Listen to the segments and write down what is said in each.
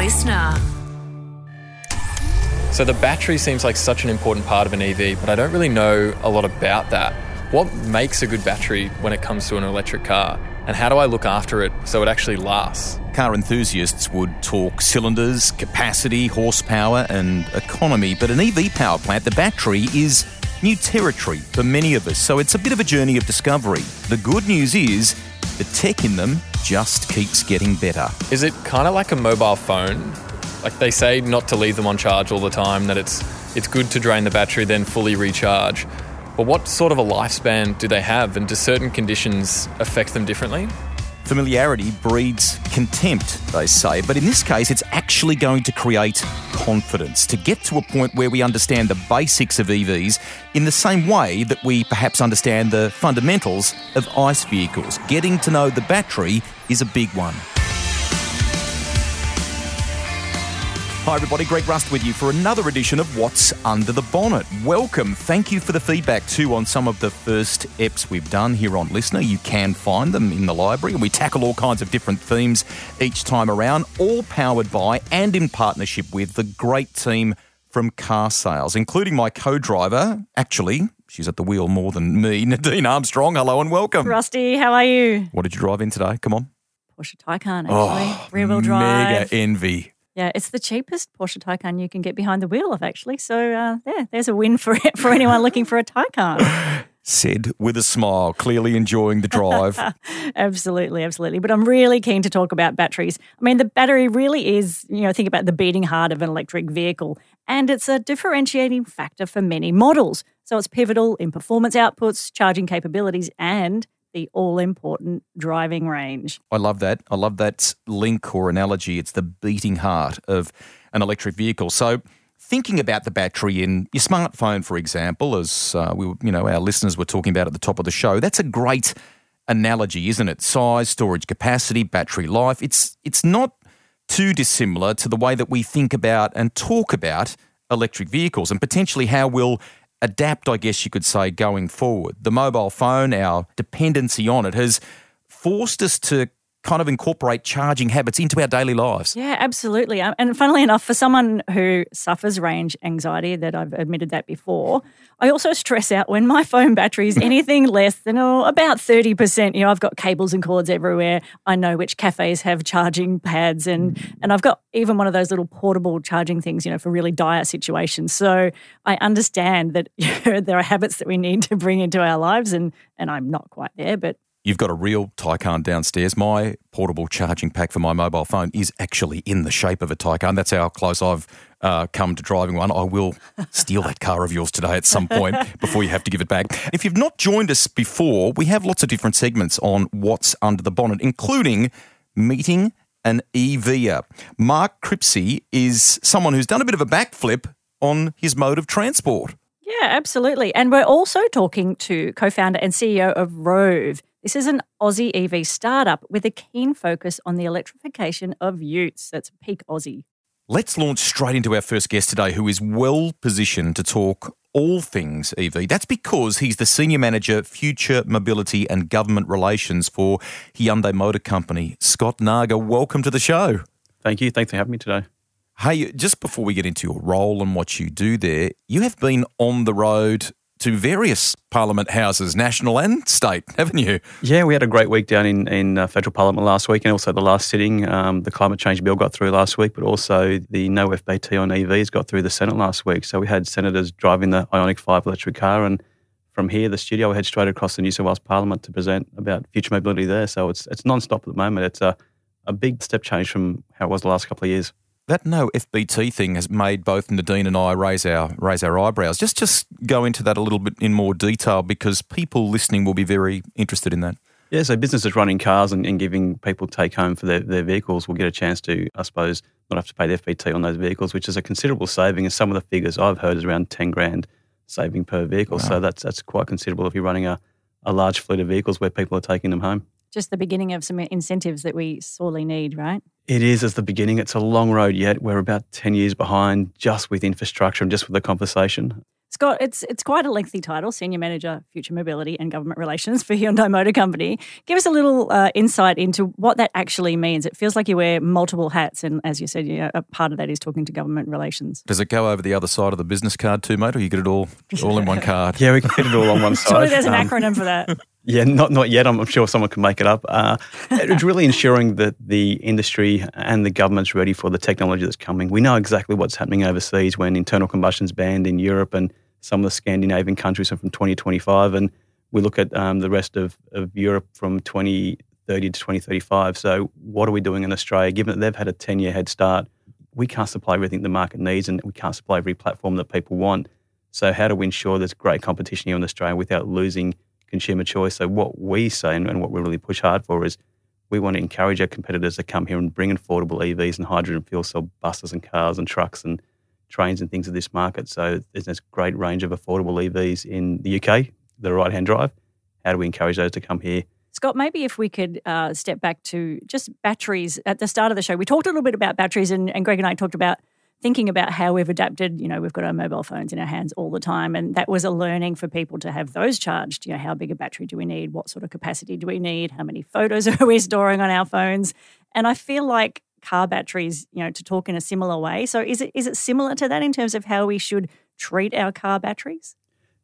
listener. So the battery seems like such an important part of an EV, but I don't really know a lot about that. What makes a good battery when it comes to an electric car? And how do I look after it so it actually lasts? Car enthusiasts would talk cylinders, capacity, horsepower, and economy, but an EV power plant, the battery, is new territory for many of us, so it's a bit of a journey of discovery. The good news is the tech in them just keeps getting better. Is it kind of like a mobile phone? Like they say not to leave them on charge all the time, that it's it's good to drain the battery then fully recharge. But what sort of a lifespan do they have and do certain conditions affect them differently? Familiarity breeds contempt, they say, but in this case, it's actually going to create confidence to get to a point where we understand the basics of EVs in the same way that we perhaps understand the fundamentals of ICE vehicles. Getting to know the battery is a big one. Hi, everybody. Greg Rust with you for another edition of What's Under the Bonnet. Welcome. Thank you for the feedback too on some of the first EPs we've done here on Listener. You can find them in the library, and we tackle all kinds of different themes each time around, all powered by and in partnership with the great team from Carsales, including my co driver. Actually, she's at the wheel more than me, Nadine Armstrong. Hello and welcome. Rusty, how are you? What did you drive in today? Come on. Porsche Taycan, oh, actually. Rear wheel drive. Mega envy. Yeah, it's the cheapest Porsche Taycan you can get behind the wheel of, actually. So, uh, yeah, there's a win for it for anyone looking for a Taycan. Said with a smile, clearly enjoying the drive. absolutely, absolutely. But I'm really keen to talk about batteries. I mean, the battery really is, you know, think about the beating heart of an electric vehicle, and it's a differentiating factor for many models. So it's pivotal in performance outputs, charging capabilities, and the all important driving range. I love that. I love that link or analogy. It's the beating heart of an electric vehicle. So, thinking about the battery in your smartphone, for example, as uh, we, you know, our listeners were talking about at the top of the show, that's a great analogy, isn't it? Size, storage capacity, battery life. It's it's not too dissimilar to the way that we think about and talk about electric vehicles and potentially how we'll adapt, I guess you could say, going forward. The mobile phone, our dependency on it, has forced us to kind of incorporate charging habits into our daily lives. Yeah, absolutely. Um, and funnily enough, for someone who suffers range anxiety, that I've admitted that before, I also stress out when my phone battery is anything less than oh, about 30%. You know, I've got cables and cords everywhere. I know which cafes have charging pads and and I've got even one of those little portable charging things, you know, for really dire situations. So I understand that you know, there are habits that we need to bring into our lives and and I'm not quite there, but You've got a real Taycan downstairs. My portable charging pack for my mobile phone is actually in the shape of a Taycan. That's how close I've uh, come to driving one. I will steal that car of yours today at some point before you have to give it back. If you've not joined us before, we have lots of different segments on what's under the bonnet, including meeting an EVer. Mark Cripsey is someone who's done a bit of a backflip on his mode of transport. Yeah, absolutely. And we're also talking to co founder and CEO of Roev. This is an Aussie EV startup with a keen focus on the electrification of utes. That's peak Aussie. Let's launch straight into our first guest today, who is well positioned to talk all things EV. That's because he's the Senior Manager, Future Mobility and Government Relations for Hyundai Motor Company. Scott Nargar, welcome to the show. Thank you. Thanks for having me today. Hey, just before we get into your role and what you do there, you have been on the road to various Parliament houses, national and state, haven't you? Yeah, we had a great week down in, in uh, federal Parliament last week and also the last sitting. Um, the climate change bill got through last week, but also the no FBT on EVs got through the Senate last week. So we had senators driving the Ioniq 5 electric car. And from here, the studio, we head straight across the New South Wales Parliament to present about future mobility there. So it's, it's non stop at the moment. It's a, a big step change from how it was the last couple of years. That no FBT thing has made both Nadine and I raise our raise our eyebrows. Just just go into that a little bit in more detail because people listening will be very interested in that. Yeah, so businesses running cars and, and giving people take home for their, their vehicles will get a chance to, I suppose, not have to pay the FBT on those vehicles, which is a considerable saving. And some of the figures I've heard is around ten grand saving per vehicle. Wow. So that's that's quite considerable if you're running a, a large fleet of vehicles where people are taking them home just the beginning of some incentives that we sorely need, right? It is as the beginning. It's a long road yet. We're about 10 years behind just with infrastructure and just with the conversation. Scott, it's it's quite a lengthy title, Senior Manager, Future Mobility and Government Relations for Hyundai Motor Company. Give us a little uh, insight into what that actually means. It feels like you wear multiple hats, and as you said, you know, a part of that is talking to government relations. Does it go over the other side of the business card too, mate, or you get it all all in one card? Yeah, we can fit it all on one side. Surely there's an Um, acronym for that. Yeah, not not yet. I'm, I'm sure someone can make it up. Uh, it's really ensuring that the industry and the government's ready for the technology that's coming. We know exactly what's happening overseas when internal combustion's banned in Europe and some of the Scandinavian countries are from 2025, and we look at um, the rest of, of Europe from 2030 to 2035. So, what are we doing in Australia? Given that they've had a 10 year head start, we can't supply everything the market needs, and we can't supply every platform that people want. So, how do we ensure there's great competition here in Australia without losing consumer choice? So, what we say and, and what we really push hard for is we want to encourage our competitors to come here and bring affordable EVs and hydrogen fuel cell buses and cars and trucks and trains and things of this market. So, there's this great range of affordable EVs in the UK that are right hand drive. How do we encourage those to come here? Scott, maybe if we could uh, step back to just batteries. At the start of the show, we talked a little bit about batteries, and, and Greg and I talked about thinking about how we've adapted. You know, we've got our mobile phones in our hands all the time, and that was a learning for people to have those charged. You know, how big a battery do we need? What sort of capacity do we need? How many photos are we storing on our phones? And I feel like car batteries, you know, to talk in a similar way. So is it is it similar to that in terms of how we should treat our car batteries?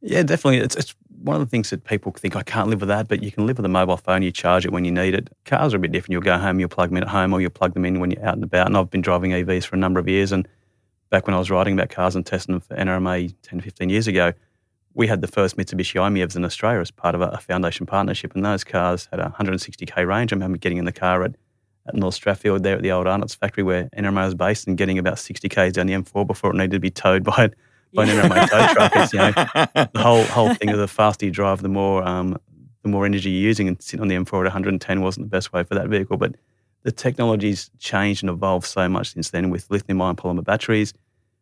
Yeah, definitely. It's, it's one of the things that people think I can't live with that, but you can live with a mobile phone. You charge it when you need it. Cars are a bit different. You'll go home, you'll plug them in at home, or you'll plug them in when you're out and about. And I've been driving EVs for a number of years. And back when I was writing about cars and testing them for NRMA 10, 15 years ago, we had the first Mitsubishi i-MiEVs in Australia as part of a, a foundation partnership. And those cars had a 160k range. I remember getting in the car at, at North Strathfield there at the old Arnott's factory where NRMA was based and getting about 60 k's down the M4 before it needed to be towed by by an NRMA tow truck. It's, you know, the whole whole thing of the faster you drive, the more um, the more energy you're using, and sitting on the M4 at 110 wasn't the best way for that vehicle. But the technology's changed and evolved so much since then with lithium-ion polymer batteries.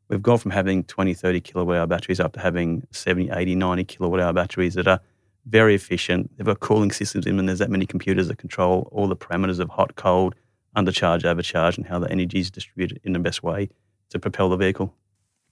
We've gone from having 20, 30 kilowatt hour batteries up to having 70, 80, 90 kilowatt hour batteries that are very efficient. They've got cooling systems in them. There's that many computers that control all the parameters of hot, cold, undercharge, overcharge, and how the energy is distributed in the best way to propel the vehicle.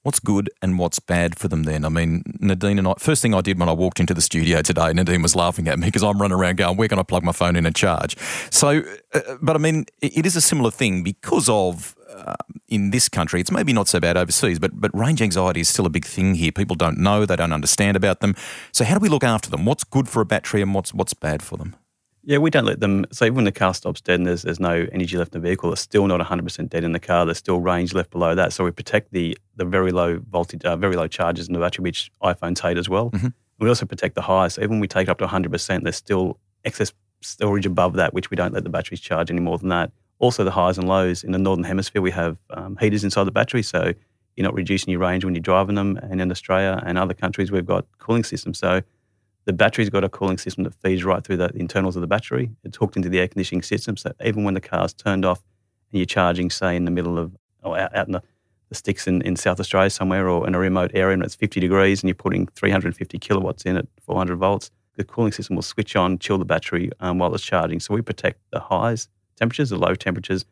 What's good and what's bad for them then? I mean, Nadine and I, first thing I did when I walked into the studio today, Nadine was laughing at me because I'm running around going, where can I plug my phone in and charge? So, uh, but I mean, it, it is a similar thing because of, uh, in this country, it's maybe not so bad overseas, but, but range anxiety is still a big thing here. People don't know, they don't understand about them. So, how do we look after them? What's good for a battery and what's, what's bad for them? Yeah, we don't let them. So even when the car stops dead and there's, there's no energy left in the vehicle, it's still not 100% dead in the car. There's still range left below that. So we protect the the very low voltage, uh, very low charges in the battery, which iPhones hate as well. Mhm. We also protect the highs. So even when we take it up to 100%, there's still excess storage above that, which we don't let the batteries charge any more than that. Also, the highs and lows in the northern hemisphere, we have um, heaters inside the battery, so you're not reducing your range when you're driving them. And in Australia and other countries, we've got cooling systems. So the battery's got a cooling system that feeds right through the internals of the battery. It's hooked into the air conditioning system. So even when the car's turned off and you're charging, say, in the middle of or out, out in the, the sticks in, in South Australia somewhere or in a remote area and it's 50 degrees and you're putting 350 kilowatts in at 400 volts, the cooling system will switch on, chill the battery um, while it's charging. So we protect the highs temperatures, the low temperatures,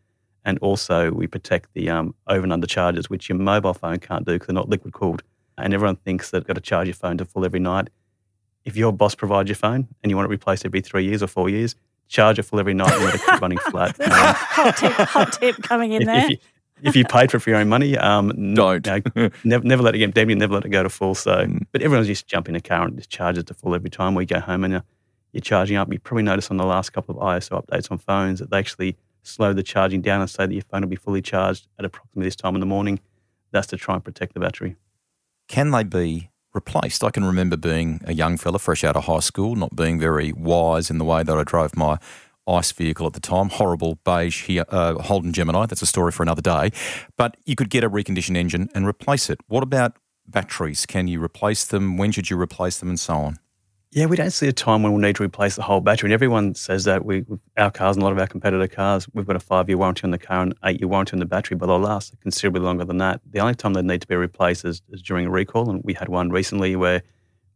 and also we protect the um, over and under charges, which your mobile phone can't do because they're not liquid cooled. And everyone thinks that you've got to charge your phone to full every night if your boss provides your phone and you want it replaced every three years or four years, charge it full every night and let it keep running flat. Um, hot tip, hot tip coming in if, there. if, you, if you paid for it for your own money, um, Don't. you know, never, never let it get dead. Never let it go to full. So, but everyone's just jump in a car and just charge it to full every time we go home and uh, you're charging up. You probably noticed on the last couple of iOS updates on phones that they actually slow the charging down and say that your phone will be fully charged at approximately this time in the morning. That's to try and protect the battery. Can they be replaced? I can remember being a young fella fresh out of high school, not being very wise in the way that I drove my ICE vehicle at the time, horrible beige here, uh, Holden Gemini. That's a story for another day. But you could get a reconditioned engine and replace it. What about batteries? Can you replace them? When should you replace them, and so on? Yeah, we don't see a time when we'll need to replace the whole battery. And everyone says that we, our cars and a lot of our competitor cars, we've got a five-year warranty on the car and eight-year warranty on the battery, but they'll last considerably longer than that. The only time they need to be replaced is, is during a recall, and we had one recently where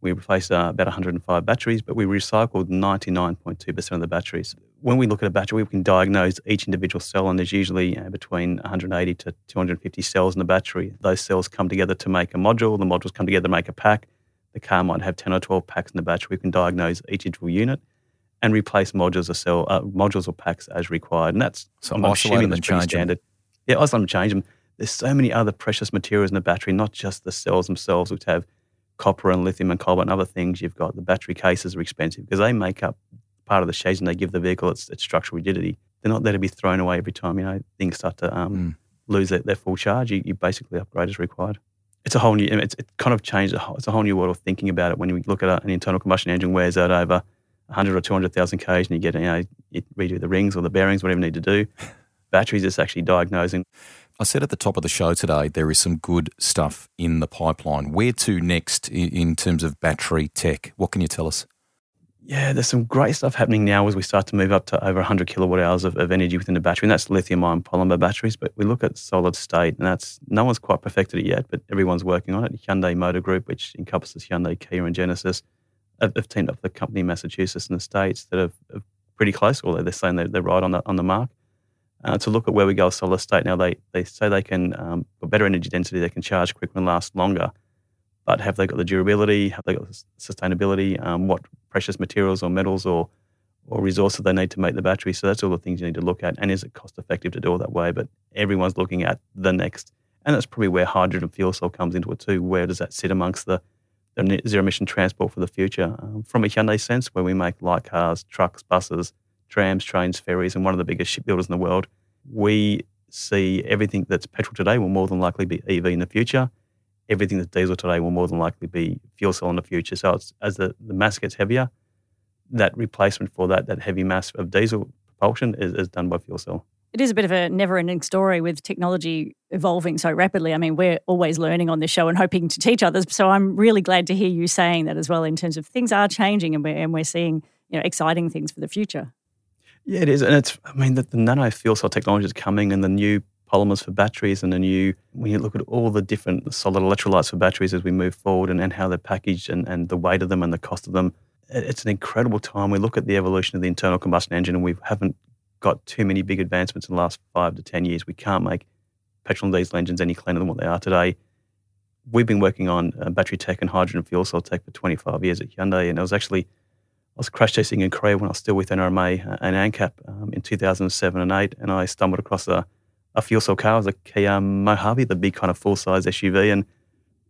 we replaced uh, about 105 batteries, but we recycled 99.2% of the batteries. when we look at a battery, we can diagnose each individual cell, and there's usually you know, between 180 to 250 cells in the battery. Those cells come together to make a module. The modules come together to make a pack. The car might have 10 or 12 packs in the battery. We can diagnose each individual unit and replace modules or cell uh, modules or packs as required. And that's So I'm assuming that's pretty change them. Yeah, isolate them, change them. There's so many other precious materials in the battery, not just the cells themselves, which have copper and lithium and cobalt and other things. You've got the battery cases are expensive because they make up part of the chassis and they give the vehicle its, its structural rigidity. They're not there to be thrown away every time you know things start to um, Mm. lose their, their full charge. You, you basically upgrade as required. It's a whole new. It's it kind of changed. a whole- It's a whole new world of thinking about it. When you look at an internal combustion engine wears out over 100 or 200,000 k's, and you get you know you redo the rings or the bearings, whatever you need to do. Batteries is actually diagnosing. I said at the top of the show today there is some good stuff in the pipeline. Where to next in terms of battery tech? What can you tell us? Yeah, there's some great stuff happening now as we start to move up to over 100 kilowatt hours of, of energy within the battery, and that's lithium-ion polymer batteries. But we look at solid state, and that's no one's quite perfected it yet, but everyone's working on it. Hyundai Motor Group, which encompasses Hyundai, Kia, and Genesis, have, have teamed up with a company in Massachusetts and the states that are, are pretty close, although they're saying they're, they're right on the on the mark. Uh, to look at where we go with solid state now, they they say they can um, for better energy density, they can charge quicker and last longer. But have they got the durability? Have they got the sustainability? Um, what precious materials or metals or or resources they need to make the battery? So that's all the things you need to look at. And is it cost effective to do it that way? But everyone's looking at the next, and that's probably where hydrogen fuel cell comes into it too. Where does that sit amongst the, the zero emission transport for the future? Um, from a Hyundai sense, where we make light cars, trucks, buses, trams, trains, ferries, and one of the biggest shipbuilders in the world, we see everything that's petrol today will more than likely be EV in the future everything that's diesel today will more than likely be fuel cell in the future. So it's, as the, the mass gets heavier, that replacement for that that heavy mass of diesel propulsion is, is done by fuel cell. It is a bit of a never ending story with technology evolving so rapidly. I mean, we're always learning on this show and hoping to teach others. So I'm really glad to hear you saying that as well in terms of things are changing and we're, and we're seeing you know, exciting things for the future. Yeah, it is, and it's. I mean, the, the nano fuel cell technology is coming, and the new polymers for batteries, and the new. When you look at all the different solid electrolytes for batteries as we move forward, and, and how they're packaged, and, and the weight of them, and the cost of them, it's an incredible time. We look at the evolution of the internal combustion engine, and we haven't got too many big advancements in the last five to ten years. We can't make petrol and diesel engines any cleaner than what they are today. We've been working on uh, battery tech and hydrogen fuel cell tech for 25 years at Hyundai, and it was actually I was crash testing in Korea when I was still with NRMA uh, and ANCAP um, in 2007 and 8, and I stumbled across a, a fuel cell car. It was a Kia Mohave, the big kind of full size SUV, and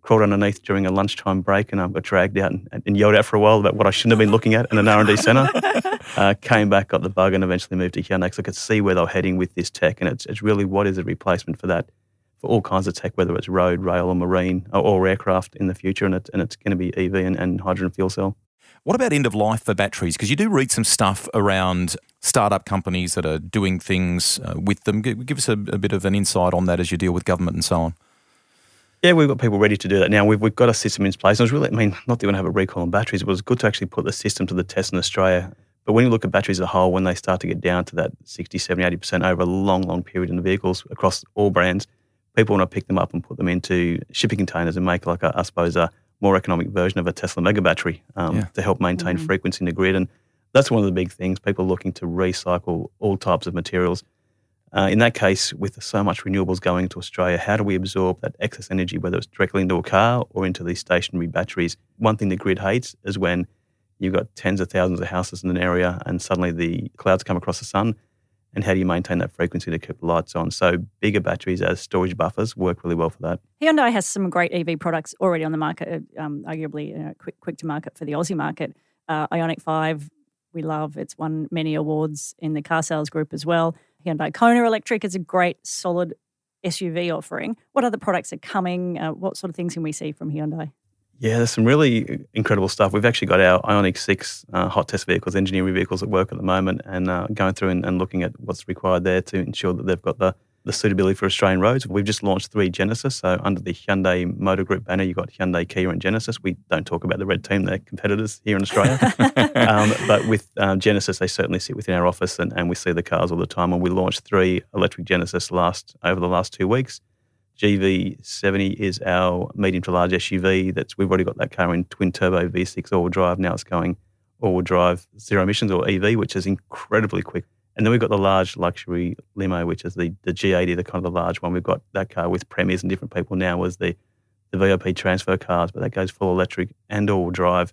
crawled underneath during a lunchtime break, and I got dragged out and, and yelled out for a while about what I shouldn't have been looking at in an R&D centre. uh, came back, got the bug, and eventually moved to Hyundai because I could see where they were heading with this tech, and it's, it's really what is a replacement for that for all kinds of tech, whether it's road, rail, or marine, or, or aircraft in the future, and, it, and it's going to be EV and, and hydrogen fuel cell. What about end of life for batteries? Because you do read some stuff around startup companies that are doing things uh, with them. Give, give us a, a bit of an insight on that as you deal with government and so on. Yeah, we've got people ready to do that now. We've, we've got a system in place. And was really, I mean, not that we have a recall on batteries, but it was good to actually put the system to the test in Australia. But when you look at batteries as a whole, when they start to get down to that 60, 70, 80% over a long, long period in the vehicles across all brands, people want to pick them up and put them into shipping containers and make like a, I suppose, a more economic version of a Tesla mega battery um, Yeah. to help maintain frequency in the grid. And that's one of the big things. People are looking to recycle all types of materials. Uh, in that case, with so much renewables going into Australia, how do we absorb that excess energy, whether it's directly into a car or into these stationary batteries? One thing the grid hates is when you've got tens of thousands of houses in an area and suddenly the clouds come across the sun. And how do you maintain that frequency to keep the lights on? So, bigger batteries as storage buffers work really well for that. Hyundai has some great EV products already on the market, um, arguably you know, quick, quick to market for the Aussie market. Uh, Ioniq 5, we love. It's won many awards in the car sales group as well. Hyundai Kona Electric is a great, solid SUV offering. What other products are coming? Uh, what sort of things can we see from Hyundai? Yeah, there's some really incredible stuff. We've actually got our Ioniq 6 uh, hot test vehicles, engineering vehicles at work at the moment, and uh, going through and, and looking at what's required there to ensure that they've got the, the suitability for Australian roads. We've just launched three Genesis. So, under the Hyundai Motor Group banner, you've got Hyundai, Kia, and Genesis. We don't talk about the red team, they're competitors here in Australia. um, but with um, Genesis, they certainly sit within our office and, and we see the cars all the time. And we launched three electric Genesis last over the last two weeks. GV70 is our medium to large SUV. That's we've already got that car in twin turbo V6 all drive. Now it's going all-wheel drive zero emissions or EV, which is incredibly quick. And then we've got the large luxury limo, which is the, the G80, the kind of the large one. We've got that car with premiers and different people now was the, the VIP transfer cars, but that goes full electric and all drive.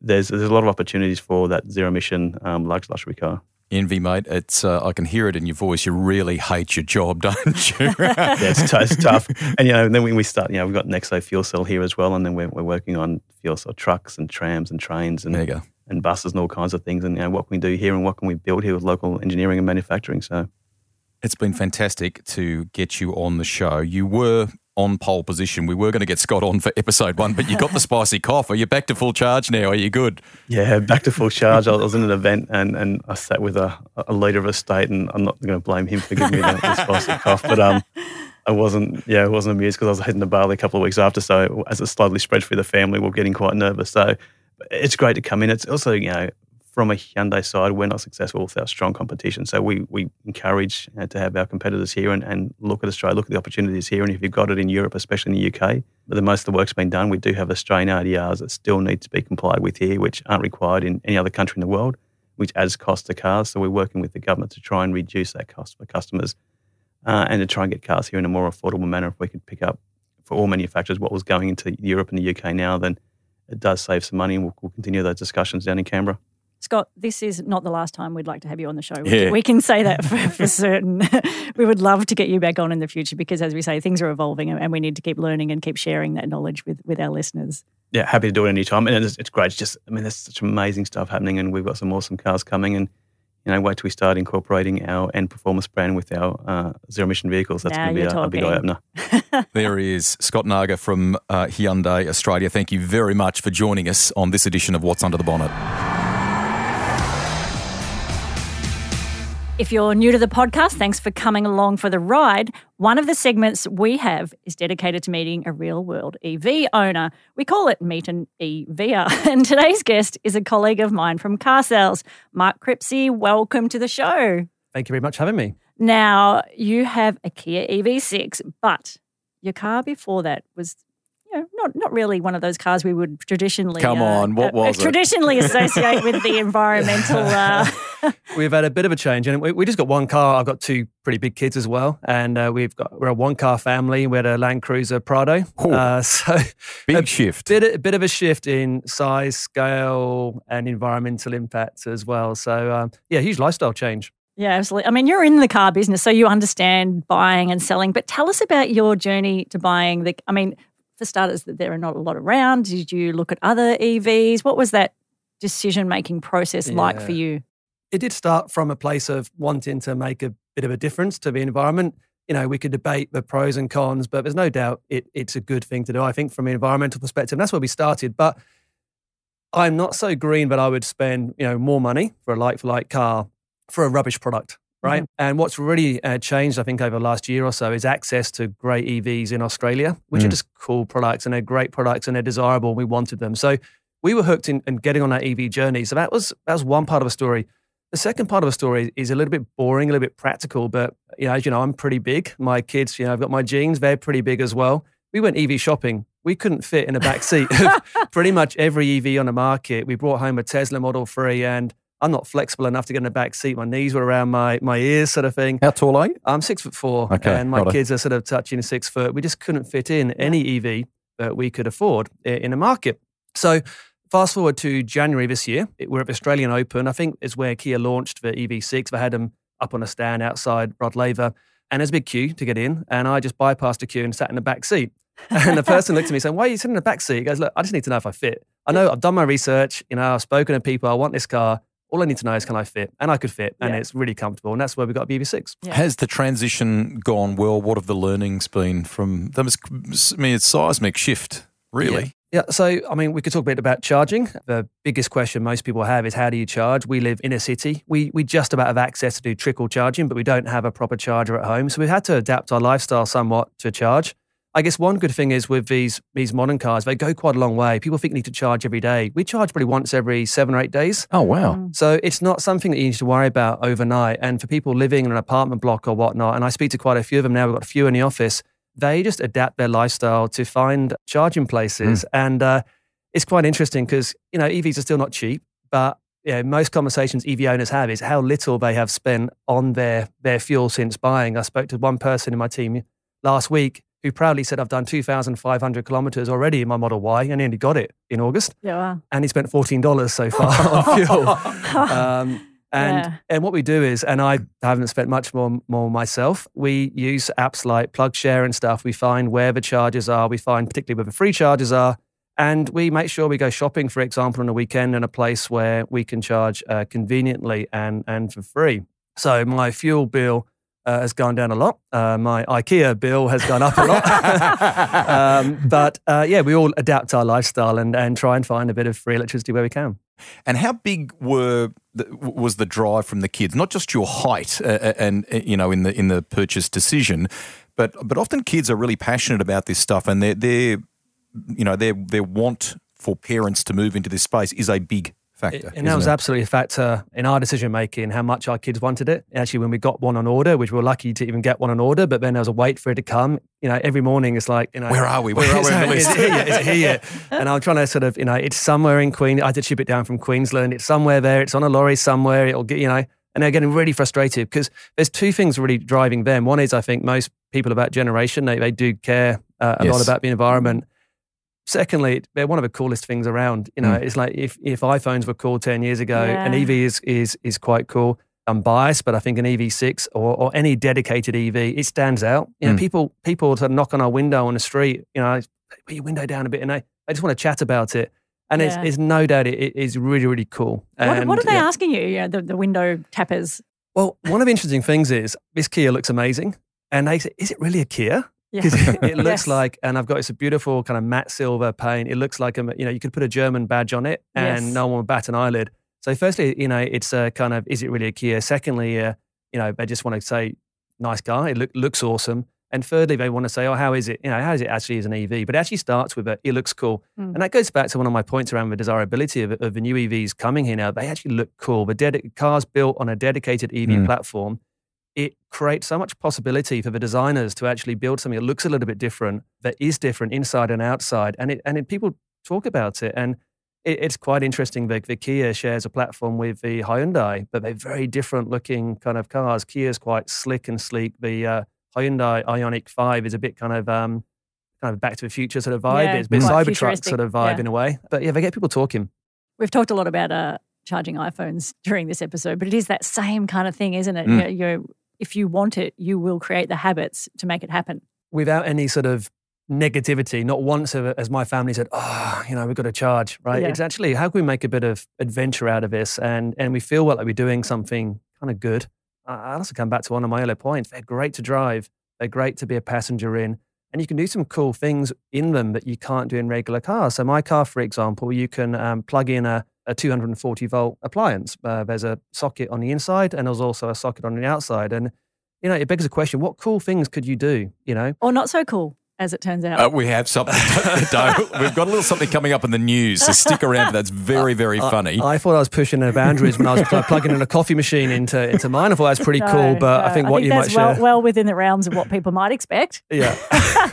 There's, there's a lot of opportunities for that zero emission um, large luxury car. Envy, mate. It's uh, I can hear it in your voice. You really hate your job, don't you? yeah, it's, t- it's tough. And you know, and then when we start, you know, we've got Nexo fuel cell here as well, and then we're, we're working on fuel cell trucks and trams and trains and there you go. and buses and all kinds of things. And you know, what can we do here and what can we build here with local engineering and manufacturing? So It's been fantastic to get you on the show. You were on pole position. We were going to get Scott on for episode one, but you got the spicy cough. Are you back to full charge now? Are you good? yeah, back to full charge. I was in an event and, and I sat with a, a leader of a state, and I'm not going to blame him for giving me the, the spicy cough, but um. I wasn't, yeah, I wasn't amused because I was heading to Bali a couple of weeks after. So as it slowly spread through the family, we are getting quite nervous. So it's great to come in. It's also, you know, from a Hyundai side, we're not successful without strong competition. So we we encourage to have our competitors here and, and look at Australia, look at the opportunities here. And if you've got it in Europe, especially in the UK, but the most of the work's been done. We do have Australian ADRs that still need to be complied with here, which aren't required in any other country in the world, which adds cost to cars. So we're working with the government to try and reduce that cost for customers uh, and to try and get cars here in a more affordable manner. If we could pick up for all manufacturers what was going into Europe and the UK now, then it does save some money, and we'll, we'll continue those discussions down in Canberra. Scott, this is not the last time we'd like to have you on the show. We, Yeah. we can say that for, for certain. we would love to get you back on in the future because, as we say, things are evolving and and we need to keep learning and keep sharing that knowledge with, with our listeners. yeah, happy to do it anytime. And it's, it's great. It's just, I mean, there's such amazing stuff happening, and we've got some awesome cars coming. And you know, wait till we start incorporating our N performance brand with our uh, zero emission vehicles. That's Now going to be you're a, a big eye opener. There he is, Scott Nargar from uh, Hyundai Australia. Thank you very much for joining us on this edition of What's Under the Bonnet. If you're new to the podcast, thanks for coming along for the ride. One of the segments we have is dedicated to meeting a real world EV owner. We call it Meet an EVer. And today's guest is a colleague of mine from Carsales, Mark Cripsey. Welcome to the show. Thank you very much for having me. Now, you have a Kia EV6, but your car before that was you know, not not really one of those cars we would traditionally Come uh, on, what uh, was it? traditionally associate with the environmental uh, We've had a bit of a change, and we, we just got one car. I've got two pretty big kids as well, and uh, we've got we're a one car family. We had a Land Cruiser Prado, uh, so Big a shift. bit a bit of a shift in size, scale, and environmental impact as well. So um, yeah, huge lifestyle change. Yeah, absolutely. I mean, you're in the car business, so you understand buying and selling. But tell us about your journey to buying the. I mean, for starters, that there are not a lot around. Did you look at other EVs? What was that decision making process like for you? It did start from a place of wanting to make a bit of a difference to the environment. You know, we could debate the pros and cons, but there's no doubt it, it's a good thing to do. I think from an environmental perspective, and that's where we started. But I'm not so green that I would spend you know more money for a like for like car for a rubbish product, right? And what's really uh, changed, I think, over the last year or so is access to great EVs in Australia, which are Mm. just cool products and they're great products and they're desirable. And We wanted them, so we were hooked in, in getting on that EV journey. So that was that was one part of the story. The second part of the story is a little bit boring, a little bit practical, but you know, as you know, I'm pretty big. My kids, you know, I've got my jeans, they're pretty big as well. We went EV shopping. We couldn't fit in the back seat of pretty much every EV on the market. We brought home a Tesla Model 3 and I'm not flexible enough to get in the back seat. My knees were around my, my ears, sort of thing. How tall are you? I'm six foot four, Okay, and my kids are sort of touching six foot. We just couldn't fit in any EV that we could afford in the market. So, fast forward to January this year, we're at the Australian Open. I think is where Kia launched the EV6. They had them up on a stand outside Rod Laver, and there's a big queue to get in. And I just bypassed the queue and sat in the back seat. And the person looked at me saying, "Why are you sitting in the back seat?" He goes, "Look, I just need to know if I fit. I know I've done my research. You know, I've spoken to people. I want this car." All I need to know is can I fit, and I could fit, and Yeah. it's really comfortable, and that's where we got the EV6. Yeah. Has the transition gone well? What have the learnings been from them? I mean, it's seismic shift, really. Yeah, so I mean, we could talk a bit about charging. The biggest question most people have is how do you charge? We live in a city. We we just about have access to do trickle charging, but we don't have a proper charger at home. So we've had to adapt our lifestyle somewhat to charge. I guess one good thing is with these these modern cars, they go quite a long way. People think you need to charge every day. We charge probably once every seven or eight days. Oh, wow. Mm. So it's not something that you need to worry about overnight. And for people living in an apartment block or whatnot, and I speak to quite a few of them now, we've got a few in the office, they just adapt their lifestyle to find charging places. And uh, it's quite interesting because, you know, EVs are still not cheap, but yeah, most conversations EV owners have is how little they have spent on their their fuel since buying. I spoke to one person in my team last week who proudly said, "I've done 2,500 kilometers already in my Model Y, and he only got it in August, Yeah, wow. and he spent fourteen dollars so far on fuel." Um, and Yeah. and what we do is, and I haven't spent much more more myself. We use apps like PlugShare and stuff. We find where the charges are. We find particularly where the free charges are, and we make sure we go shopping, for example, on a weekend in a place where we can charge uh, conveniently and and for free. So my fuel bill. Uh, has gone down a lot. Uh, my IKEA bill has gone up a lot. um, but uh, yeah, we all adapt our lifestyle and, and try and find a bit of free electricity where we can. And how big were the, was the drive from the kids? Not just your height uh, and uh, you know in the in the purchase decision, but but often kids are really passionate about this stuff, and their their you know their their want for parents to move into this space is a big factor. And that was it? absolutely a factor in our decision making, how much our kids wanted it. Actually, when we got one on order, which we were lucky to even get one on order, but then there was a wait for it to come. You know, every morning it's like, you know, Where are we? Where are we on the Is it here yet? Is it here? And I'm trying to sort of, you know, it's somewhere in Queen. I had to ship it down from Queensland. It's somewhere there. It's on a lorry somewhere. It'll get, you know, and they're getting really frustrated because there's two things really driving them. One is I think most people of that generation, they, they do care uh, a lot about the environment. Secondly, they're one of the coolest things around. You know, Mm. it's like if, if iPhones were cool 10 years ago, an EV is, is, is quite cool. I'm biased, but I think an EV6 or, or any dedicated EV, it stands out. You know, Mm. people people sort of knock on our window on the street, you know, put your window down a bit and they, they just want to chat about it. And Yeah. it's, it's no doubt it, it is really, really cool. What, And, what are they yeah. asking you? Yeah, the, the window tappers. Well, one of the interesting things is this Kia looks amazing. And they say, is it really a Kia? Yeah. Because it looks Yes. like, and I've got it's a beautiful kind of matte silver paint. It looks like, a, you know, you could put a German badge on it and Yes. no one would bat an eyelid. So, firstly, you know, it's a kind of, is it really a Kia? Secondly, uh, you know, they just want to say, nice car, it look, looks awesome. And thirdly, they want to say, oh, how is it? You know, how is it actually as an EV? But it actually starts with a, it looks cool. Mm. And that goes back to one of my points around the desirability of, of the new EVs coming here now. They actually look cool. The dedi- cars built on a dedicated EV Mm. platform, it creates so much possibility for the designers to actually build something that looks a little bit different, that is different inside and outside. And it, and it, people talk about it. And it, it's quite interesting that the Kia shares a platform with the Hyundai, but they're very different looking kind of cars. Kia's quite slick and sleek. The uh, Hyundai Ioniq 5 is a bit kind of um, kind of back to the future sort of vibe. Yeah, it's a bit Cybertruck sort of vibe yeah. in a way. But yeah, they get people talking. We've talked a lot about uh, charging iPhones during this episode, but it is that same kind of thing, isn't it? Mm. You're, you're, if you want it, you will create the habits to make it happen. without any sort of negativity. Not once has my family said, "Oh, you know, we've got to charge." Right? Yeah. It's actually how can we make a bit of adventure out of this, and and we feel well, like we're doing something kind of good. I I also come back to one of my earlier points. They're great to drive. They're great to be a passenger in, and you can do some cool things in them that you can't do in regular cars. So my car, for example, you can um, plug in a a 240 volt appliance. Uh, there's a socket on the inside, and there's also a socket on the outside, and you know, it begs the question: What cool things could you do? You know, Or not so cool, as it turns out. Uh, we have something. We've got a little something coming up in the news, so stick around. That's very, very funny. I thought I was pushing the boundaries when I was pl- plugging in a coffee machine into into mine. I thought that was pretty No, cool, but no. I think what you that's might well, share, well within the realms of what people might expect. yeah,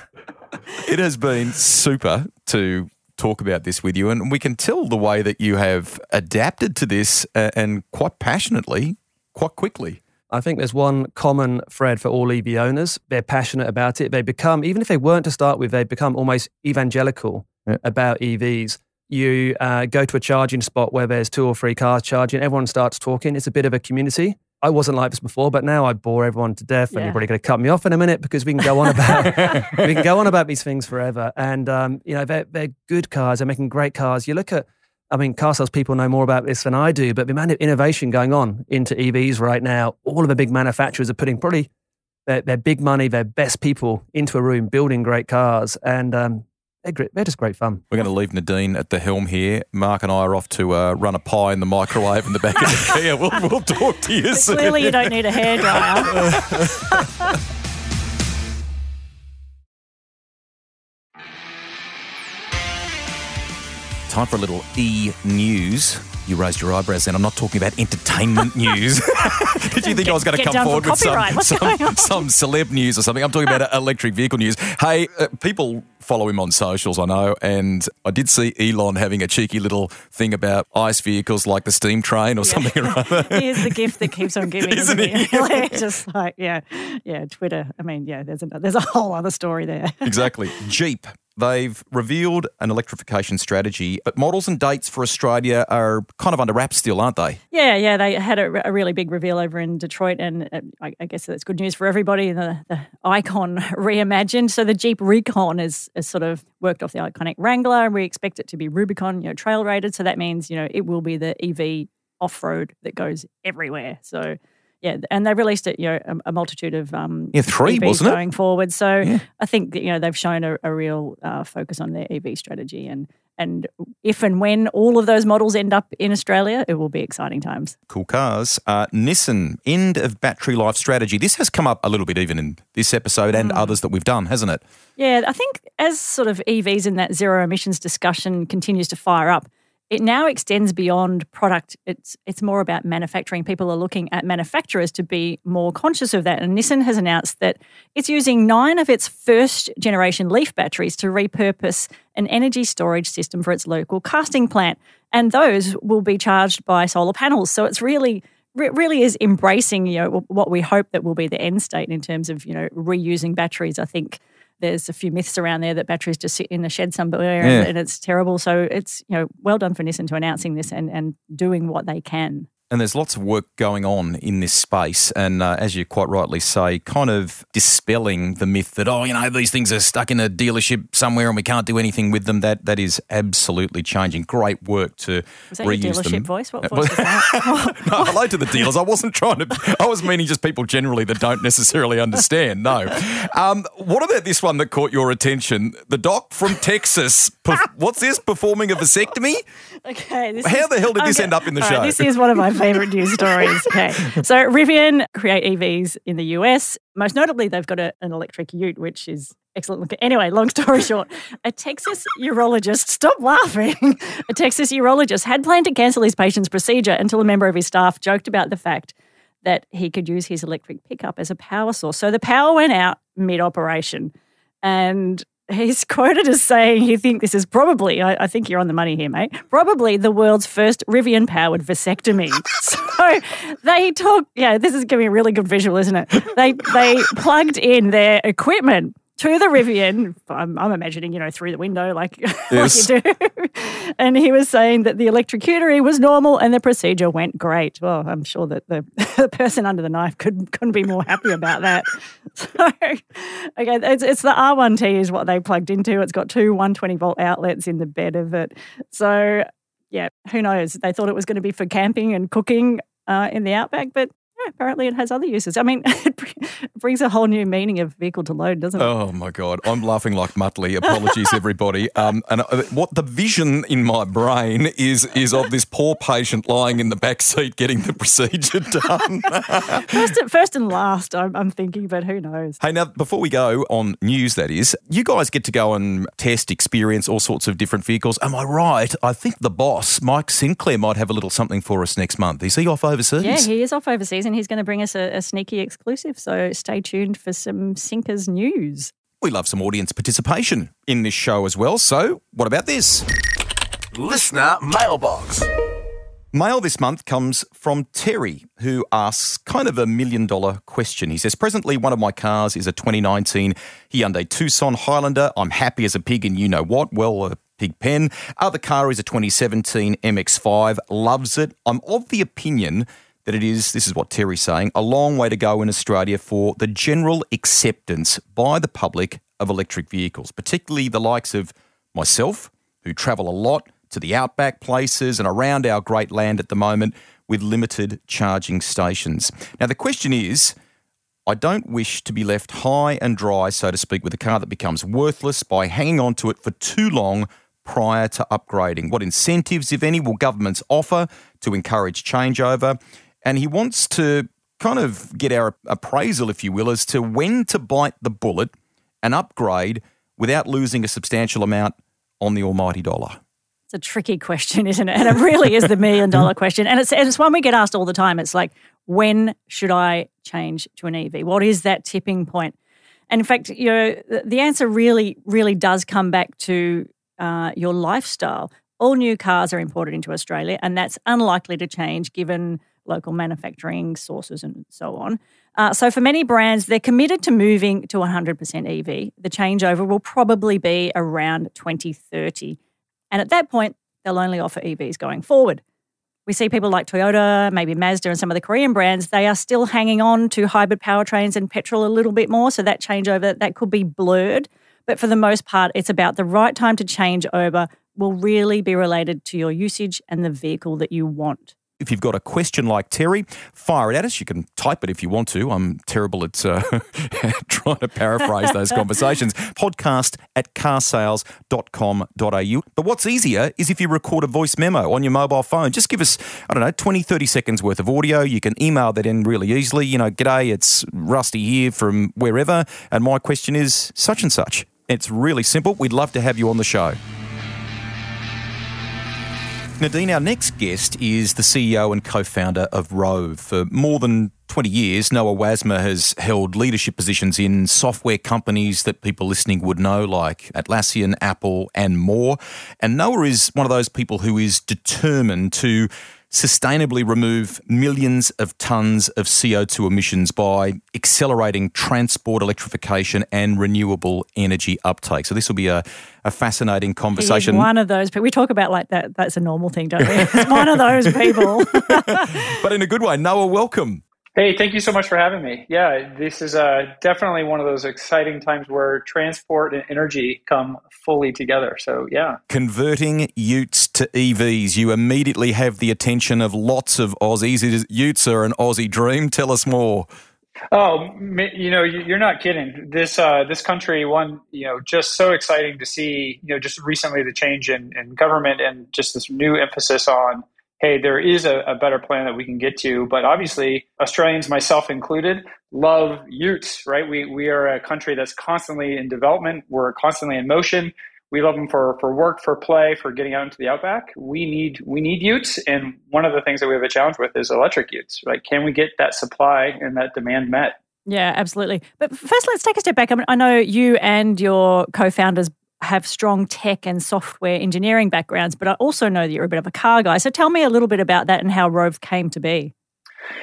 It has been super to talk about this with you, and we can tell the way that you have adapted to this uh, and quite passionately, quite quickly. I think there's one common thread for all EV owners. They're passionate about it. They become, even if they weren't to start with, they become almost evangelical Yeah. about EVs. You uh, go to a charging spot where there's two or three cars charging, everyone starts talking. It's a bit of a community. I wasn't like this before, but now I bore everyone to death, and Yeah. you're probably going to cut me off in a minute because we can go on about we can go on about these things forever. And um, you know, they're, they're good cars. They're making great cars. You look at, I mean, car sales people know more about this than I do, but the amount of innovation going on into EVs right now, all of the big manufacturers are putting probably their, their big money, their best people into a room building great cars, and um, they're great, they're just great fun. We're going to leave Nadine at the helm here. Mark and I are off to uh, run a pie in the microwave in the back of the Kia. We'll, we'll talk to you But soon. clearly, you don't need a hairdryer. Time for a little e news. You raised your eyebrows then. I'm not talking about entertainment news. Did you think Get- I was going to come for forward with some, some, some celeb news or something? I'm talking about electric vehicle news. Hey, uh, people follow him on socials, I know, and I did see Elon having a cheeky little thing about ICE vehicles like the steam train or something or other. He is the gift that keeps on giving, Isn't isn't, he? he? Like, Just like yeah, yeah. Twitter. I mean, yeah. There's a there's a whole other story there. Exactly. Jeep. They've revealed an electrification strategy, but models and dates for Australia are kind of under wraps still, aren't they? Yeah, yeah, they had a, a really big reveal over in Detroit, and uh, I, I guess that's good news for everybody. The, the Icon reimagined, so the Jeep Recon is, is sort of worked off the iconic Wrangler, and we expect it to be Rubicon, you know, trail rated. So that means you know it will be the EV off road that goes everywhere. So. Yeah, and they released it, you know, a, a multitude of um, Yeah, three, EVs wasn't it? going forward. So Yeah. I think that, you know they've shown a, a real uh, focus on their EV strategy, and and if and when all of those models end up in Australia, it will be exciting times. Cool cars. Uh, Nissan, end of battery life strategy. This has come up a little bit even in this episode and others that we've done, hasn't it? Yeah, I think as sort of EVs and that zero emissions discussion continues to fire up, it now extends beyond product. It's it's more about manufacturing. People are looking at manufacturers to be more conscious of that. And Nissan has announced that it's using nine of its first generation Leaf batteries to repurpose an energy storage system for its local casting plant, and those will be charged by solar panels. So it's really re- really is embracing you know what we hope that will be the end state in terms of you know reusing batteries. I think there's a few myths around there that batteries just sit in the shed somewhere Yeah. and, and it's terrible. So it's you know well done for Nissan to announcing this and and doing what they can. And there's lots of work going on in this space. And uh, as you quite rightly say, kind of dispelling the myth that, oh, you know, these things are stuck in a dealership somewhere and we can't do anything with them. That That is absolutely changing. Great work to Was that your reuse dealership them. voice? What voice was that? no, hello to the dealers. I wasn't trying to. I was meaning just people generally that don't necessarily understand. No. Um, what about this one that caught your attention? The doc from Texas. perf- what's this? Performing a vasectomy? Okay. This How is- the hell did this okay. end up in the All right, show? this is one of my favorite news stories. Okay. So Rivian create EVs in the US. Most notably, they've got a, an electric ute, which is excellent looking. Anyway, long story short, a Texas urologist, stop laughing. A Texas urologist had planned to cancel his patient's procedure until a member of his staff joked about the fact that he could use his electric pickup as a power source. So the power went out mid operation. And he's quoted as saying he think this is probably, I, I think you're on the money here, mate, probably the world's first Rivian powered vasectomy. so they took, yeah, this is giving a really good visual, isn't it? They, they plugged in their equipment to the Rivian. I'm, I'm imagining, you know, through the window, like, Yes. like you do. and he was saying that the electrocautery was normal and the procedure went great. Well, I'm sure that the, the person under the knife could, couldn't be more happy about that. So, okay, it's, it's the R1T is what they plugged into. It's got two 120 volt outlets in the bed of it. So, yeah, who knows? They thought it was going to be for camping and cooking uh, in the outback, but apparently it has other uses. I mean, it brings a whole new meaning of vehicle to load, doesn't it? Oh my God, I'm laughing like Muttley. Apologies, everybody. Um, and uh, what the vision in my brain is is of this poor patient lying in the back seat getting the procedure done. First, first and last, I'm, I'm thinking, but who knows? Hey, now, before we go on news, that is, you guys get to go and test, experience all sorts of different vehicles. Am I right? I think the boss, Mike Sinclair, might have a little something for us next month. Is he off overseas? Yeah, he is off overseas and he's going to bring us a, a sneaky exclusive. So stay tuned for some Sinkers news. We love some audience participation in this show as well. So, what about this? Listener mailbox. Mail this month comes from Terry, who asks kind of a million dollar question. He says, Presently, one of my cars is a 2019 Hyundai Tucson Highlander. I'm happy as a pig, and you know what? Well, a pig pen. Other car is a 2017 MX5. Loves it. I'm of the opinion that it is, this is what Terry's saying, a long way to go in Australia for the general acceptance by the public of electric vehicles, particularly the likes of myself, who travel a lot to the outback places and around our great land at the moment with limited charging stations. Now, the question is I don't wish to be left high and dry, so to speak, with a car that becomes worthless by hanging on to it for too long prior to upgrading. What incentives, if any, will governments offer to encourage changeover? And he wants to kind of get our appraisal, if you will, as to when to bite the bullet and upgrade without losing a substantial amount on the almighty dollar. It's a tricky question, isn't it? And it really is the million dollar question. And it's, and it's one we get asked all the time. It's like, when should I change to an EV? What is that tipping point? And in fact, you know, the answer really, really does come back to uh, your lifestyle. All new cars are imported into Australia, and that's unlikely to change given local manufacturing sources and so on. Uh, so, for many brands, they're committed to moving to 100% EV. The changeover will probably be around 2030. And at that point, they'll only offer EVs going forward. We see people like Toyota, maybe Mazda, and some of the Korean brands, they are still hanging on to hybrid powertrains and petrol a little bit more. So that changeover, that could be blurred. But for the most part, it's about the right time to change over will really be related to your usage and the vehicle that you want. If you've got a question like Terry, fire it at us. You can type it if you want to. I'm terrible at uh, trying to paraphrase those conversations. Podcast at carsales.com.au. But what's easier is if you record a voice memo on your mobile phone. Just give us, I don't know, 20, 30 seconds worth of audio. You can email that in really easily. You know, g'day, it's Rusty here from wherever. And my question is such and such. It's really simple. We'd love to have you on the show. Nadine, our next guest is the CEO and co founder of Roev. For more than 20 years, Noah Wasmer has held leadership positions in software companies that people listening would know, like Atlassian, Apple, and more. And Noah is one of those people who is determined to sustainably remove millions of tonnes of CO2 emissions by accelerating transport electrification and renewable energy uptake. So this will be a, a fascinating conversation. one of those, but we talk about like that. That's a normal thing, don't we? It's one of those people. but in a good way. Noah, welcome. Hey, thank you so much for having me. Yeah, this is uh, definitely one of those exciting times where transport and energy come fully together. So, yeah. Converting utes to EVs. You immediately have the attention of lots of Aussies. Utes are an Aussie dream. Tell us more. Oh, you know, you're not kidding. This uh, this country, one, you know, just so exciting to see. You know, just recently the change in, in government and just this new emphasis on hey, there is a, a, better plan that we can get to. But obviously, Australians, myself included, love utes, right? We, we are a country that's constantly in development, we're constantly in motion. We love them for, for work, for play, for getting out into the outback. We need we need utes, and one of the things that we have a challenge with is electric utes. Right? Can we get that supply and that demand met? Yeah, absolutely. But first, let's take a step back. I, mean, I know you and your co-founders have strong tech and software engineering backgrounds, but I also know that you're a bit of a car guy. So tell me a little bit about that and how Roev came to be.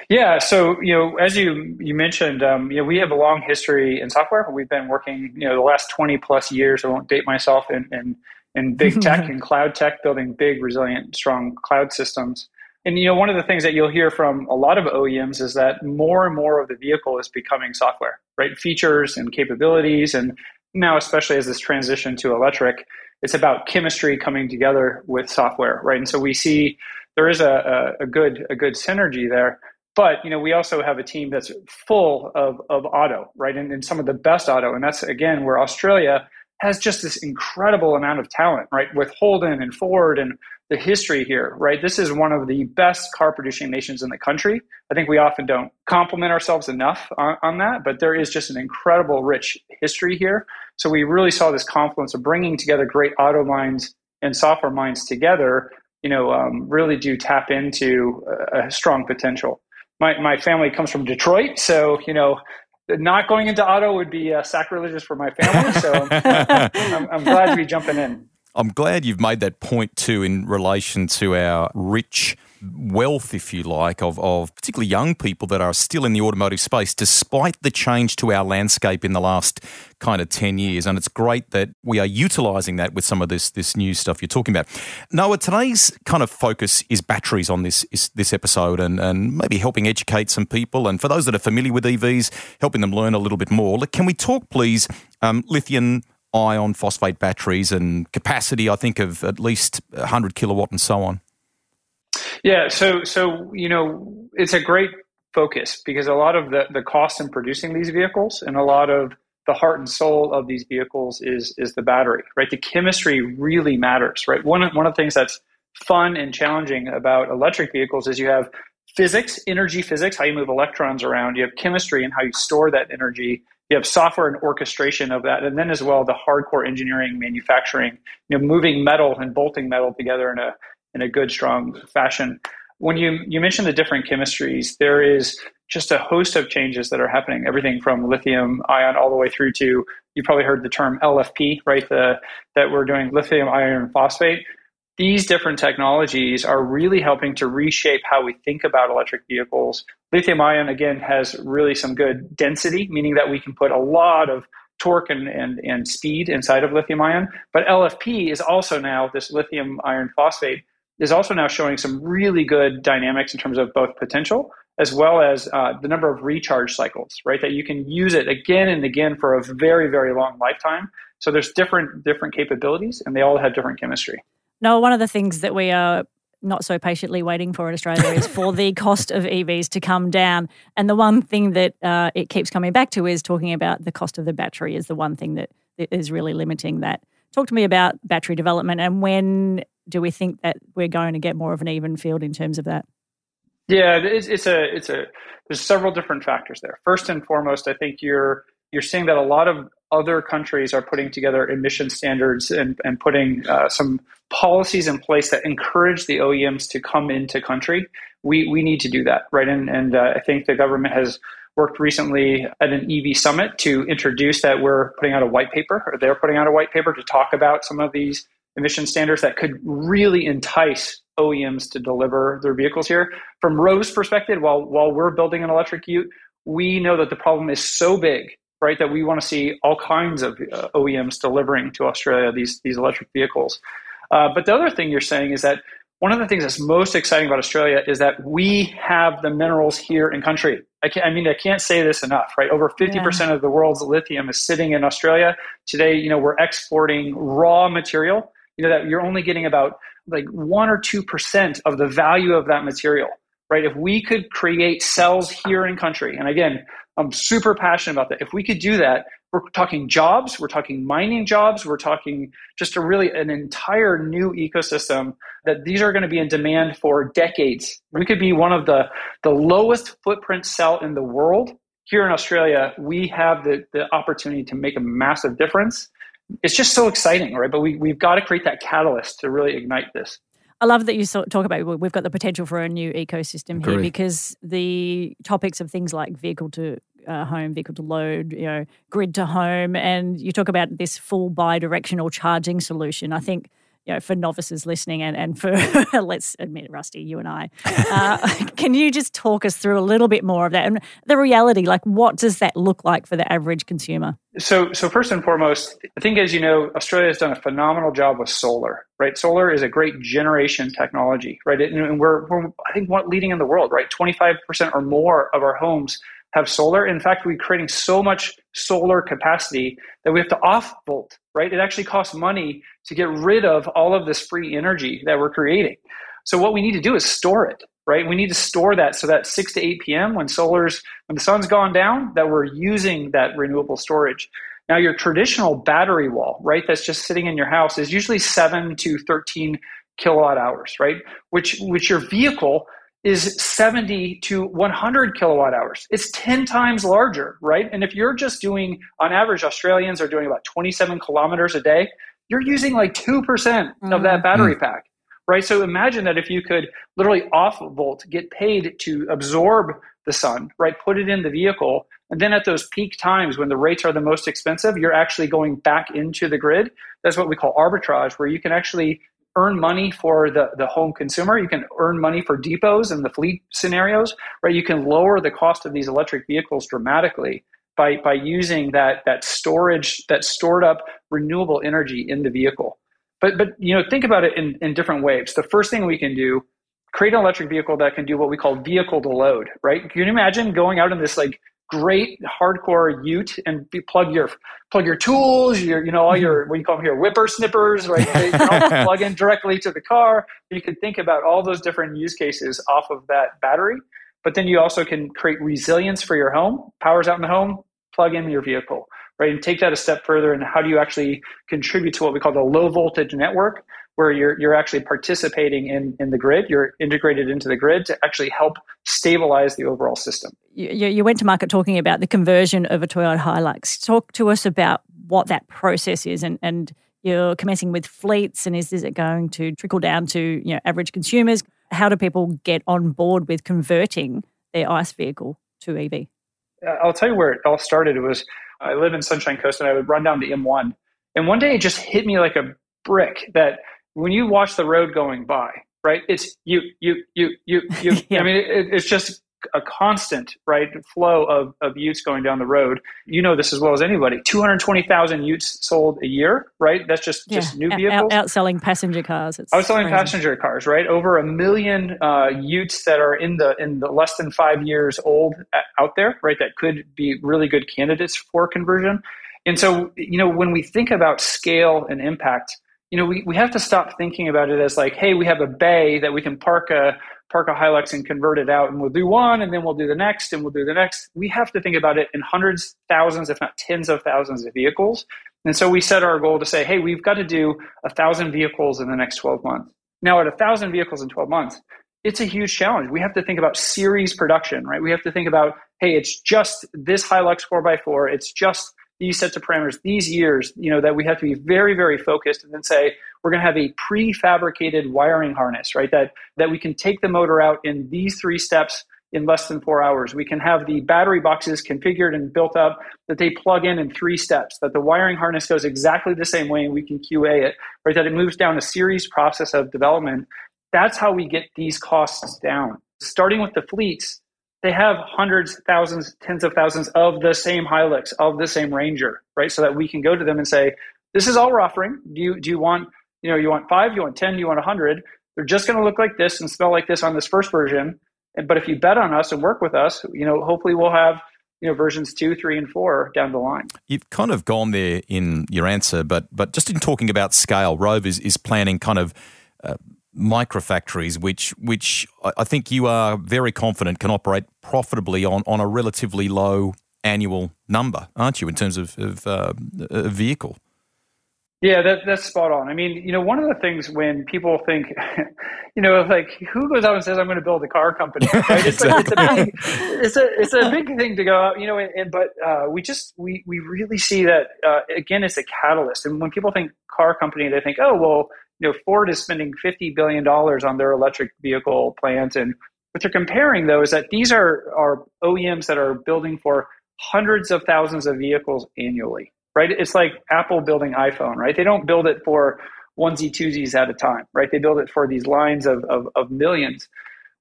Yeah, so you know, as you you mentioned, um, you know, we have a long history in software. We've been working, you know, the last twenty plus years. I won't date myself in in, in big tech and cloud tech, building big, resilient, strong cloud systems. And you know, one of the things that you'll hear from a lot of OEMs is that more and more of the vehicle is becoming software, right? Features and capabilities, and now, especially as this transition to electric, it's about chemistry coming together with software, right? And so we see there is a, a, a good a good synergy there. But you know, we also have a team that's full of, of auto, right? And, and some of the best auto. And that's again where Australia has just this incredible amount of talent, right? With Holden and Ford and the history here, right? This is one of the best car producing nations in the country. I think we often don't compliment ourselves enough on, on, that, but there is just an incredible rich history here. So we really saw this confluence of bringing together great auto minds and software minds together, you know, um, really do tap into a, a strong potential. My, my family comes from Detroit, so, you know, not going into auto would be uh, sacrilegious for my family. So I'm, I'm, glad to be jumping in. I'm glad you've made that point too in relation to our rich wealth, if you like, of, of particularly young people that are still in the automotive space, despite the change to our landscape in the last kind of 10 years. And it's great that we are utilizing that with some of this, this new stuff you're talking about. Noah, today's kind of focus is batteries on this, is, this episode and, and maybe helping educate some people. And for those that are familiar with EVs, helping them learn a little bit more. Can we talk, please, um, lithium ion phosphate batteries and capacity, I think, of at least 100 kilowatt and so on? Yeah, so so you know it's a great focus because a lot of the the cost in producing these vehicles and a lot of the heart and soul of these vehicles is is the battery, right? The chemistry really matters, right? One one of the things that's fun and challenging about electric vehicles is you have physics, energy physics, how you move electrons around. You have chemistry and how you store that energy. you have software and orchestration of that, and then as well the hardcore engineering, manufacturing, you know, moving metal and bolting metal together in a in a good, strong fashion. When you you mentioned the different chemistries, there is just a host of changes that are happening. Everything from lithium ion all the way through to you probably heard the term LFP, right? The that we're doing lithium iron phosphate these different technologies are really helping to reshape how we think about electric vehicles. Lithium ion, again, has really some good density, meaning that we can put a lot of torque and, and, and speed inside of lithium ion. But LFP is also now, this lithium iron phosphate, is also now showing some really good dynamics in terms of both potential as well as uh, the number of recharge cycles, right? That you can use it again and again for a very, very long lifetime. So there's different different capabilities, and they all have different chemistry. No, one of the things that we are not so patiently waiting for in Australia is for the cost of EVs to come down. And the one thing that uh, it keeps coming back to is talking about the cost of the battery is the one thing that is really limiting that. Talk to me about battery development and when do we think that we're going to get more of an even field in terms of that? Yeah, it's, it's a it's a there's several different factors there. First and foremost, I think you're you're seeing that a lot of other countries are putting together emission standards and, and putting uh, some policies in place that encourage the OEMs to come into country. We, we need to do that, right? And, and uh, I think the government has worked recently at an EV summit to introduce that we're putting out a white paper, or they're putting out a white paper to talk about some of these emission standards that could really entice OEMs to deliver their vehicles here. From Roev's perspective, while while we're building an electric Ute, we know that the problem is so big right? That we want to see all kinds of uh, OEMs delivering to Australia these these electric vehicles. Uh, but the other thing you're saying is that one of the things that's most exciting about Australia is that we have the minerals here in country. I, I mean, I can't say this enough, right? Over 50% yeah. of the world's lithium is sitting in Australia. Today, you know, we're exporting raw material, you know, that you're only getting about like one or 2% of the value of that material, right? If we could create cells here in country, and again, I'm super passionate about that. If we could do that, we're talking jobs, we're talking mining jobs, we're talking just a really an entire new ecosystem that these are going to be in demand for decades. We could be one of the, the lowest footprint cell in the world. Here in Australia, we have the, the opportunity to make a massive difference. It's just so exciting, right? But we, we've got to create that catalyst to really ignite this. I love that you talk about we've got the potential for a new ecosystem here because the topics of things like vehicle to uh, home, vehicle to load, you know, grid to home, and you talk about this full bi-directional charging solution. I think you know, for novices listening and, and for, let's admit, Rusty, you and I, uh, can you just talk us through a little bit more of that and the reality? Like, what does that look like for the average consumer? So, so first and foremost, I think, as you know, Australia has done a phenomenal job with solar, right? Solar is a great generation technology, right? And we're, we're I think, leading in the world, right? 25% or more of our homes have solar. In fact, we're creating so much solar capacity that we have to off volt, right? It actually costs money to get rid of all of this free energy that we're creating. So what we need to do is store it, right? We need to store that so that 6 to 8 p.m. when solar's when the sun's gone down that we're using that renewable storage. Now your traditional battery wall, right, that's just sitting in your house is usually 7 to 13 kilowatt hours, right? Which which your vehicle is 70 to 100 kilowatt hours. It's 10 times larger, right? And if you're just doing, on average, Australians are doing about 27 kilometers a day, you're using like 2% mm-hmm. of that battery mm-hmm. pack, right? So imagine that if you could literally off volt, get paid to absorb the sun, right? Put it in the vehicle. And then at those peak times when the rates are the most expensive, you're actually going back into the grid. That's what we call arbitrage, where you can actually earn money for the, the home consumer. You can earn money for depots and the fleet scenarios, right? You can lower the cost of these electric vehicles dramatically by, by using that, that storage, that stored up renewable energy in the vehicle. But, but you know, think about it in, in different ways. The first thing we can do, create an electric vehicle that can do what we call vehicle to load, right? Can you imagine going out in this like great hardcore ute and be, plug your plug your tools, your you know all your what you call them here whipper snippers, right? They plug in directly to the car. You can think about all those different use cases off of that battery. But then you also can create resilience for your home. Powers out in the home, plug in your vehicle, right? And take that a step further. And how do you actually contribute to what we call the low voltage network? Where you're you're actually participating in in the grid. You're integrated into the grid to actually help stabilize the overall system. You, you went to market talking about the conversion of a Toyota Hilux. Talk to us about what that process is and and you're commencing with fleets and is, is it going to trickle down to you know average consumers how do people get on board with converting their ice vehicle to ev i'll tell you where it all started it was i live in sunshine coast and i would run down to m1 and one day it just hit me like a brick that when you watch the road going by right it's you you you you you yeah. i mean it, it's just a constant right flow of, of utes going down the road. You know this as well as anybody. Two hundred twenty thousand utes sold a year, right? That's just yeah. just new vehicles. Out, outselling passenger cars. It's outselling crazy. passenger cars, right? Over a million uh, utes that are in the in the less than five years old out there, right? That could be really good candidates for conversion. And so, you know, when we think about scale and impact, you know, we, we have to stop thinking about it as like, hey, we have a bay that we can park a park a Hilux and convert it out, and we'll do one, and then we'll do the next, and we'll do the next. We have to think about it in hundreds, thousands, if not tens of thousands of vehicles. And so we set our goal to say, hey, we've got to do a thousand vehicles in the next 12 months. Now, at a thousand vehicles in 12 months, it's a huge challenge. We have to think about series production, right? We have to think about, hey, it's just this Hilux 4x4, it's just these sets of parameters, these years, you know, that we have to be very, very focused and then say, we're going to have a prefabricated wiring harness, right? That, that we can take the motor out in these three steps in less than four hours. We can have the battery boxes configured and built up that they plug in in three steps, that the wiring harness goes exactly the same way and we can QA it, right? That it moves down a series process of development. That's how we get these costs down. Starting with the fleets, they have hundreds, thousands, tens of thousands of the same Hilux, of the same Ranger, right? So that we can go to them and say, this is all we're offering. Do you, do you want, you know, you want five, you want 10, you want 100? They're just going to look like this and smell like this on this first version. But if you bet on us and work with us, you know, hopefully we'll have, you know, versions two, three, and four down the line. You've kind of gone there in your answer, but but just in talking about scale, Roev is, is planning kind of uh, microfactories, which which I think you are very confident can operate profitably on, on a relatively low annual number, aren't you, in terms of, of uh, a vehicle? Yeah, that, that's spot on. I mean, you know, one of the things when people think, you know, like who goes out and says I'm going to build a car company? Right? It's, exactly. a, it's, a big, it's, a, it's a big thing to go out, you know. And, and but uh, we just we we really see that uh, again, it's a catalyst. And when people think car company, they think, oh well, you know, Ford is spending $50 billion on their electric vehicle plant. And what they're comparing, though, is that these are, are OEMs that are building for hundreds of thousands of vehicles annually, right? It's like Apple building iPhone, right? They don't build it for onesie twosies at a time, right? They build it for these lines of, of, of millions.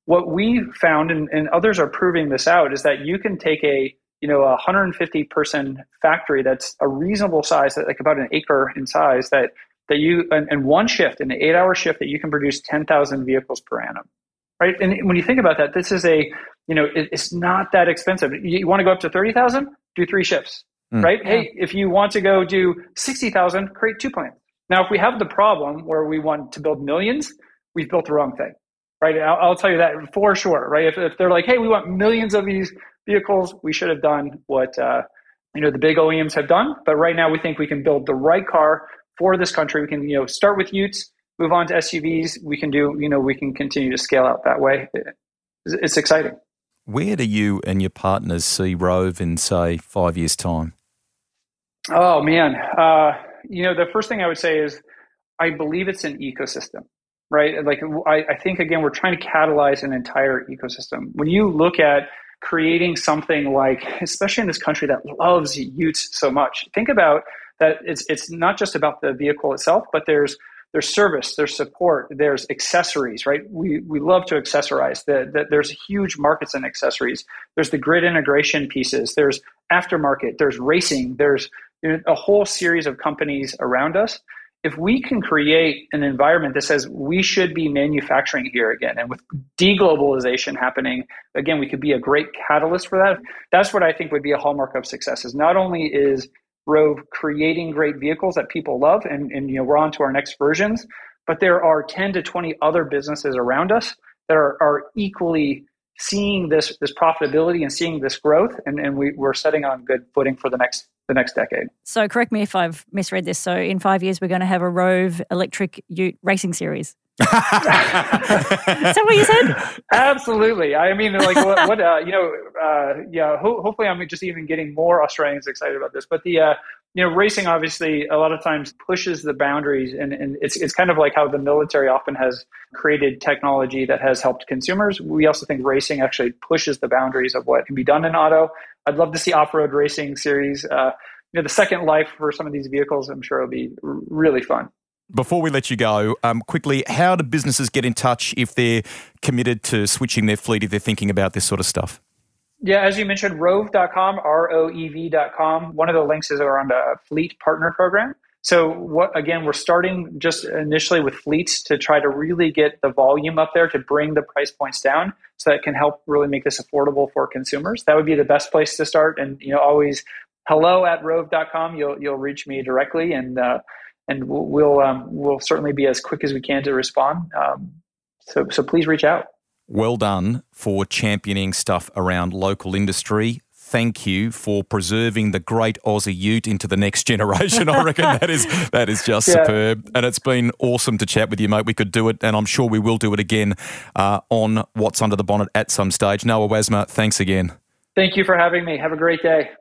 What we found, and, and others are proving this out, is that you can take a you know a 150 person factory that's a reasonable size, like about an acre in size, that that you in one shift, in an eight-hour shift, that you can produce 10,000 vehicles per annum, right? And when you think about that, this is a you know it, it's not that expensive. You, you want to go up to 30,000? Do three shifts, mm. right? Yeah. Hey, if you want to go do 60,000, create two plants. Now, if we have the problem where we want to build millions, we've built the wrong thing, right? I'll, I'll tell you that for sure, right? If, if, they're like, hey, we want millions of these vehicles, we should have done what uh, you know the big OEMs have done. But right now, we think we can build the right car for this country. We can, you know, start with Utes, move on to SUVs. We can do, you know, we can continue to scale out that way. It's exciting. Where do you and your partners see Roev in, say, five years' time? Oh, man. Uh, you know, the first thing I would say is I believe it's an ecosystem, right? Like, I, I think, again, we're trying to catalyze an entire ecosystem. When you look at creating something like, especially in this country that loves Utes so much, think about that it's it's not just about the vehicle itself, but there's there's service, there's support, there's accessories, right? We we love to accessorize. That the, there's huge markets in accessories. There's the grid integration pieces. There's aftermarket. There's racing. There's a whole series of companies around us. If we can create an environment that says we should be manufacturing here again, and with deglobalization happening, again, we could be a great catalyst for that. That's what I think would be a hallmark of success. Is not only is Roev creating great vehicles that people love, and, and you know we're on to our next versions. But there are 10 to 20 other businesses around us that are, are equally seeing this this profitability and seeing this growth, and, and we, we're setting on good footing for the next the next decade. So correct me if I've misread this. So in five years, we're going to have a Roev electric Ute racing series. Is that what you said? Absolutely. I mean, like what, what uh, you know, uh, yeah. Ho- hopefully, I'm just even getting more Australians excited about this. But the uh, you know, racing obviously a lot of times pushes the boundaries, and, and it's it's kind of like how the military often has created technology that has helped consumers. We also think racing actually pushes the boundaries of what can be done in auto. I'd love to see off-road racing series. Uh, you know, the second life for some of these vehicles, I'm sure, will be r- really fun. Before we let you go, um, quickly, how do businesses get in touch if they're committed to switching their fleet, if they're thinking about this sort of stuff? Yeah, as you mentioned, roev.com, R O E V.com. One of the links is around a fleet partner program. So, what again, we're starting just initially with fleets to try to really get the volume up there to bring the price points down so that can help really make this affordable for consumers. That would be the best place to start. And, you know, always hello at roev.com. You'll, you'll reach me directly and, uh, and we'll we'll, um, we'll, certainly be as quick as we can to respond. Um, so so please reach out. Well done for championing stuff around local industry. Thank you for preserving the great Aussie Ute into the next generation. I reckon that is that is just yeah. superb, and it's been awesome to chat with you, mate. We could do it, and I'm sure we will do it again uh, on What's Under the Bonnet at some stage. Noah Wasmer, thanks again. Thank you for having me. Have a great day.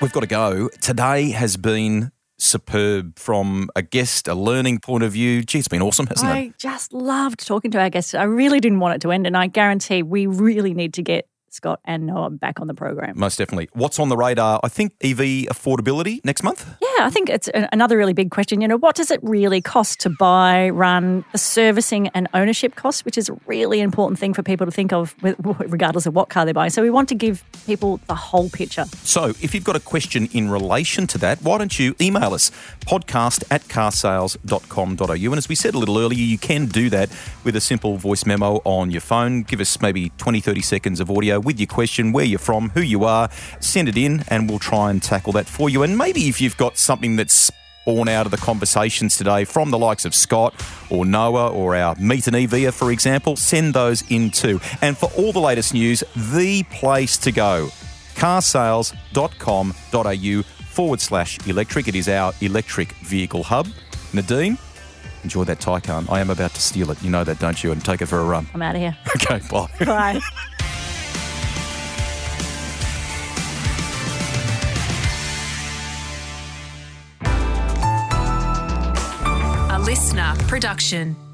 We've got to go. Today has been superb from a guest, a learning point of view. Gee, it's been awesome, hasn't I it? I just loved talking to our guests. I really didn't want it to end, and I guarantee we really need to get Scott and Noah back on the program. Most definitely. What's on the radar? I think EV affordability next month? Yeah, I think it's another really big question. You know, what does it really cost to buy, run, the servicing and ownership costs, which is a really important thing for people to think of regardless of what car they're buying. So we want to give people the whole picture. So if you've got a question in relation to that, why don't you email us podcast at carsales.com.au. And as we said a little earlier, you can do that with a simple voice memo on your phone. Give us maybe 20, 30 seconds of audio with your question, where you're from, who you are. Send it in and we'll try and tackle that for you. And maybe if you've got something that's born out of the conversations today from the likes of Scott or Noah or our Meet an EVer, for example, send those in too. And for all the latest news, the place to go carsales.com.au forward slash electric. It is our electric vehicle hub. Nadine, enjoy that Taycan. I am about to steal it. You know that, don't you? And take it for a run. I'm out of here. Okay, bye. Bye. listener production.